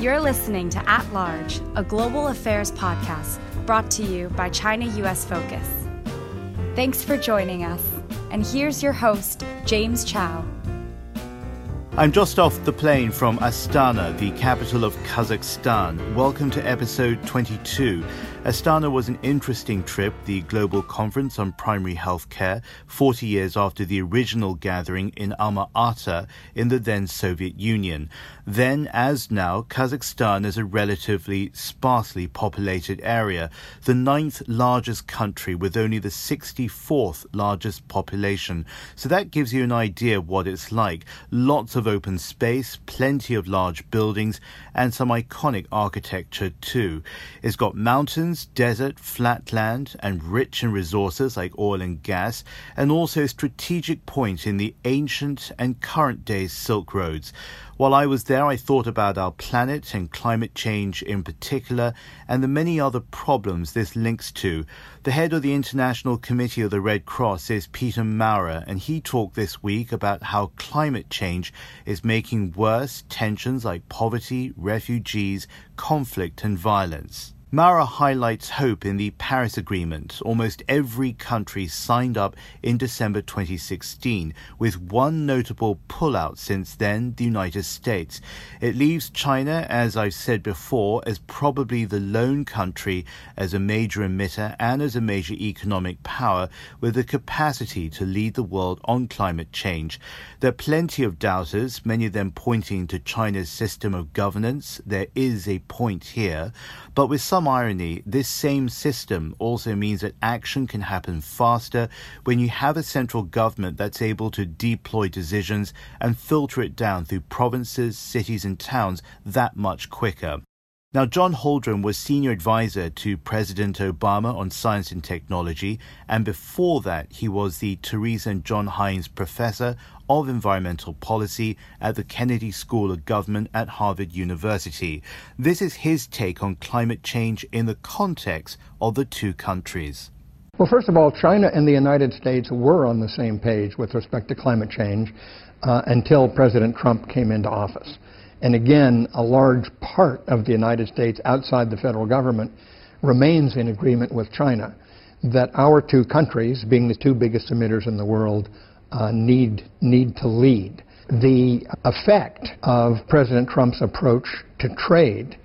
You're listening to At Large, a global affairs podcast brought to you by China US Focus. Thanks for joining us. And here's your host, James Chau. I'm just off the plane from Astana, the capital of Kazakhstan. Welcome to episode 22. Astana was an interesting trip, the global conference on primary health care, 40 years after the original gathering in Alma Ata in the then Soviet Union. Then, as now, Kazakhstan is a relatively sparsely populated area, the ninth largest country with only the 64th largest population. So that gives you an idea of what it's like. Lots of open space, plenty of large buildings, and some iconic architecture too. It's got mountains, desert, flatland, and rich in resources like oil and gas, and also a strategic point in the ancient and current day Silk Roads. While I was there, I thought about our planet and climate change in particular, and the many other problems this links to. The head of the International Committee of the Red Cross is Peter Maurer, and he talked this week about how climate change is making worse tensions like poverty, refugees, conflict, and violence. Maurer highlights hope in the Paris Agreement. Almost every country signed up in December 2016, with one notable pullout since then, the United States. It leaves China, as I've said before, as probably the lone country as a major emitter and as a major economic power with the capacity to lead the world on climate change. There are plenty of doubters, many of them pointing to China's system of governance. There is a point here. But with some irony, this same system also means that action can happen faster when you have a central government that's able to deploy decisions and filter it down through provinces, cities, and towns that much quicker. Now, John Holdren was senior advisor to President Obama on science and technology, and before that, he was the Teresa and John Heinz Professor of Environmental Policy at the Kennedy School of Government at Harvard University. This is his take on climate change in the context of the two countries. Well, first of all, China and the United States were on the same page with respect to climate change uh, until President Trump came into office. And again, a large part of the United States outside the federal government remains in agreement with China that our two countries, being the two biggest emitters in the world, uh, need, need to lead. The effect of President Trump's approach to trade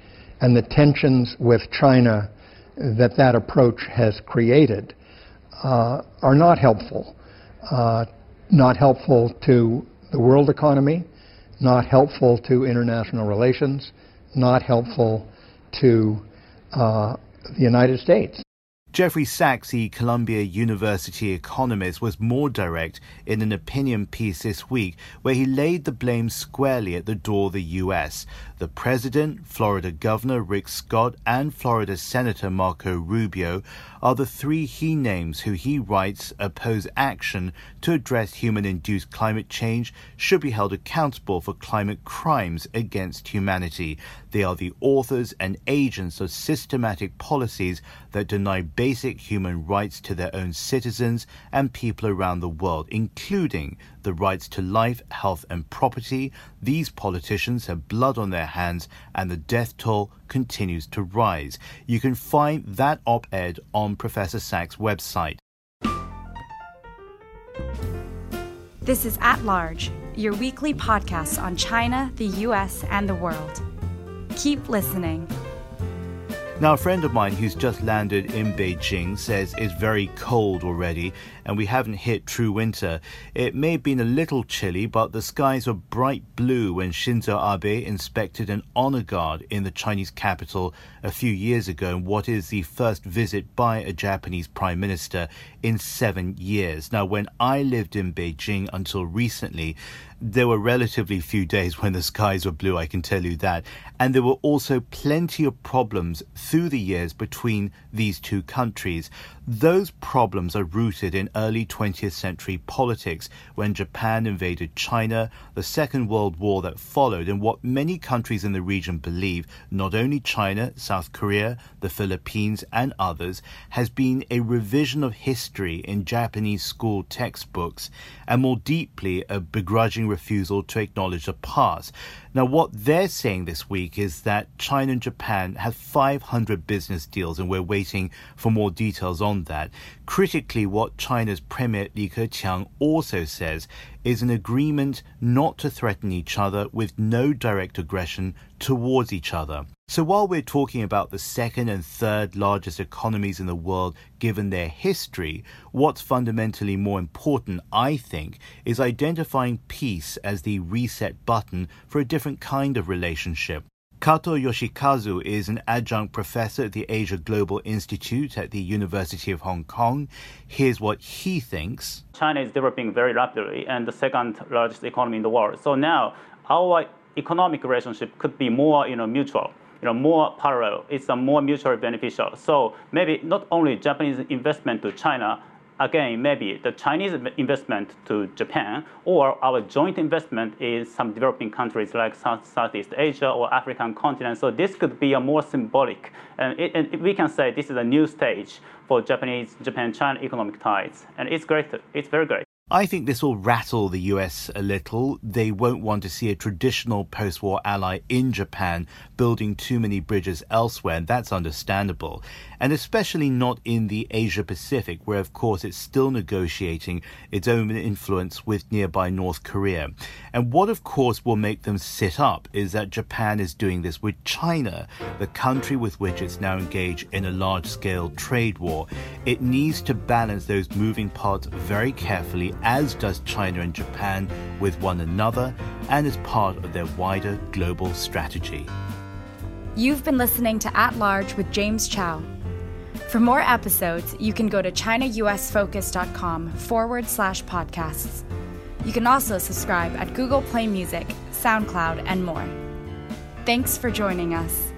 and the tensions with China that that approach has created uh, are not helpful. Uh, not helpful to the world economy, not helpful to international relations, not helpful to uh, the United States. Jeffrey Sachs, the Columbia University economist, was more direct in an opinion piece this week where he laid the blame squarely at the door of the U.S. The president, Florida Governor Rick Scott, and Florida Senator Marco Rubio are the three he names who he writes oppose action to address human induced climate change, should be held accountable for climate crimes against humanity. They are the authors and agents of systematic policies that deny basic human rights to their own citizens and people around the world, including the rights to life, health, and property. These politicians have blood on their hands, and the death toll continues to rise. You can find that op ed on Professor Sachs' website. This is At Large, your weekly podcast on China, the US, and the world. Keep listening. Now, a friend of mine who's just landed in Beijing says it's very cold already and we haven't hit true winter. It may have been a little chilly, but the skies were bright blue when Shinzo Abe inspected an honor guard in the Chinese capital a few years ago in what is the first visit by a Japanese prime minister in seven years. Now, when I lived in Beijing until recently, there were relatively few days when the skies were blue, I can tell you that. And there were also plenty of problems through the years between these two countries. Those problems are rooted in early 20th century politics when Japan invaded China, the Second World War that followed, and what many countries in the region believe, not only China, South Korea, the Philippines, and others, has been a revision of history in Japanese school textbooks, and more deeply, a begrudging refusal to acknowledge the past. Now, what they're saying this week is that China and Japan have 500 business deals, and we're waiting for more details on that. Critically, what China's Premier Li Keqiang also says is an agreement not to threaten each other with no direct aggression towards each other. So while we're talking about the second and third largest economies in the world given their history, what's fundamentally more important, I think, is identifying peace as the reset button for a different kind of relationship. Kato Yoshikazu is an adjunct professor at the Asia Global Institute at the University of Hong Kong. Here's what he thinks. China is developing very rapidly and the second largest economy in the world. So now our economic relationship could be more you know, mutual you know, more parallel. It's a more mutually beneficial. So maybe not only Japanese investment to China, again, maybe the Chinese investment to Japan or our joint investment in some developing countries like South, Southeast Asia or African continent. So this could be a more symbolic, and, it, and we can say this is a new stage for Japanese Japan-China economic ties, and it's great. It's very great. I think this will rattle the US a little. They won't want to see a traditional post war ally in Japan building too many bridges elsewhere, and that's understandable. And especially not in the Asia Pacific, where, of course, it's still negotiating its own influence with nearby North Korea. And what, of course, will make them sit up is that Japan is doing this with China, the country with which it's now engaged in a large scale trade war. It needs to balance those moving parts very carefully as does China and Japan, with one another and as part of their wider global strategy. You've been listening to At Large with James Chau. For more episodes, you can go to ChinaUSFocus.com forward slash podcasts. You can also subscribe at Google Play Music, SoundCloud, and more. Thanks for joining us.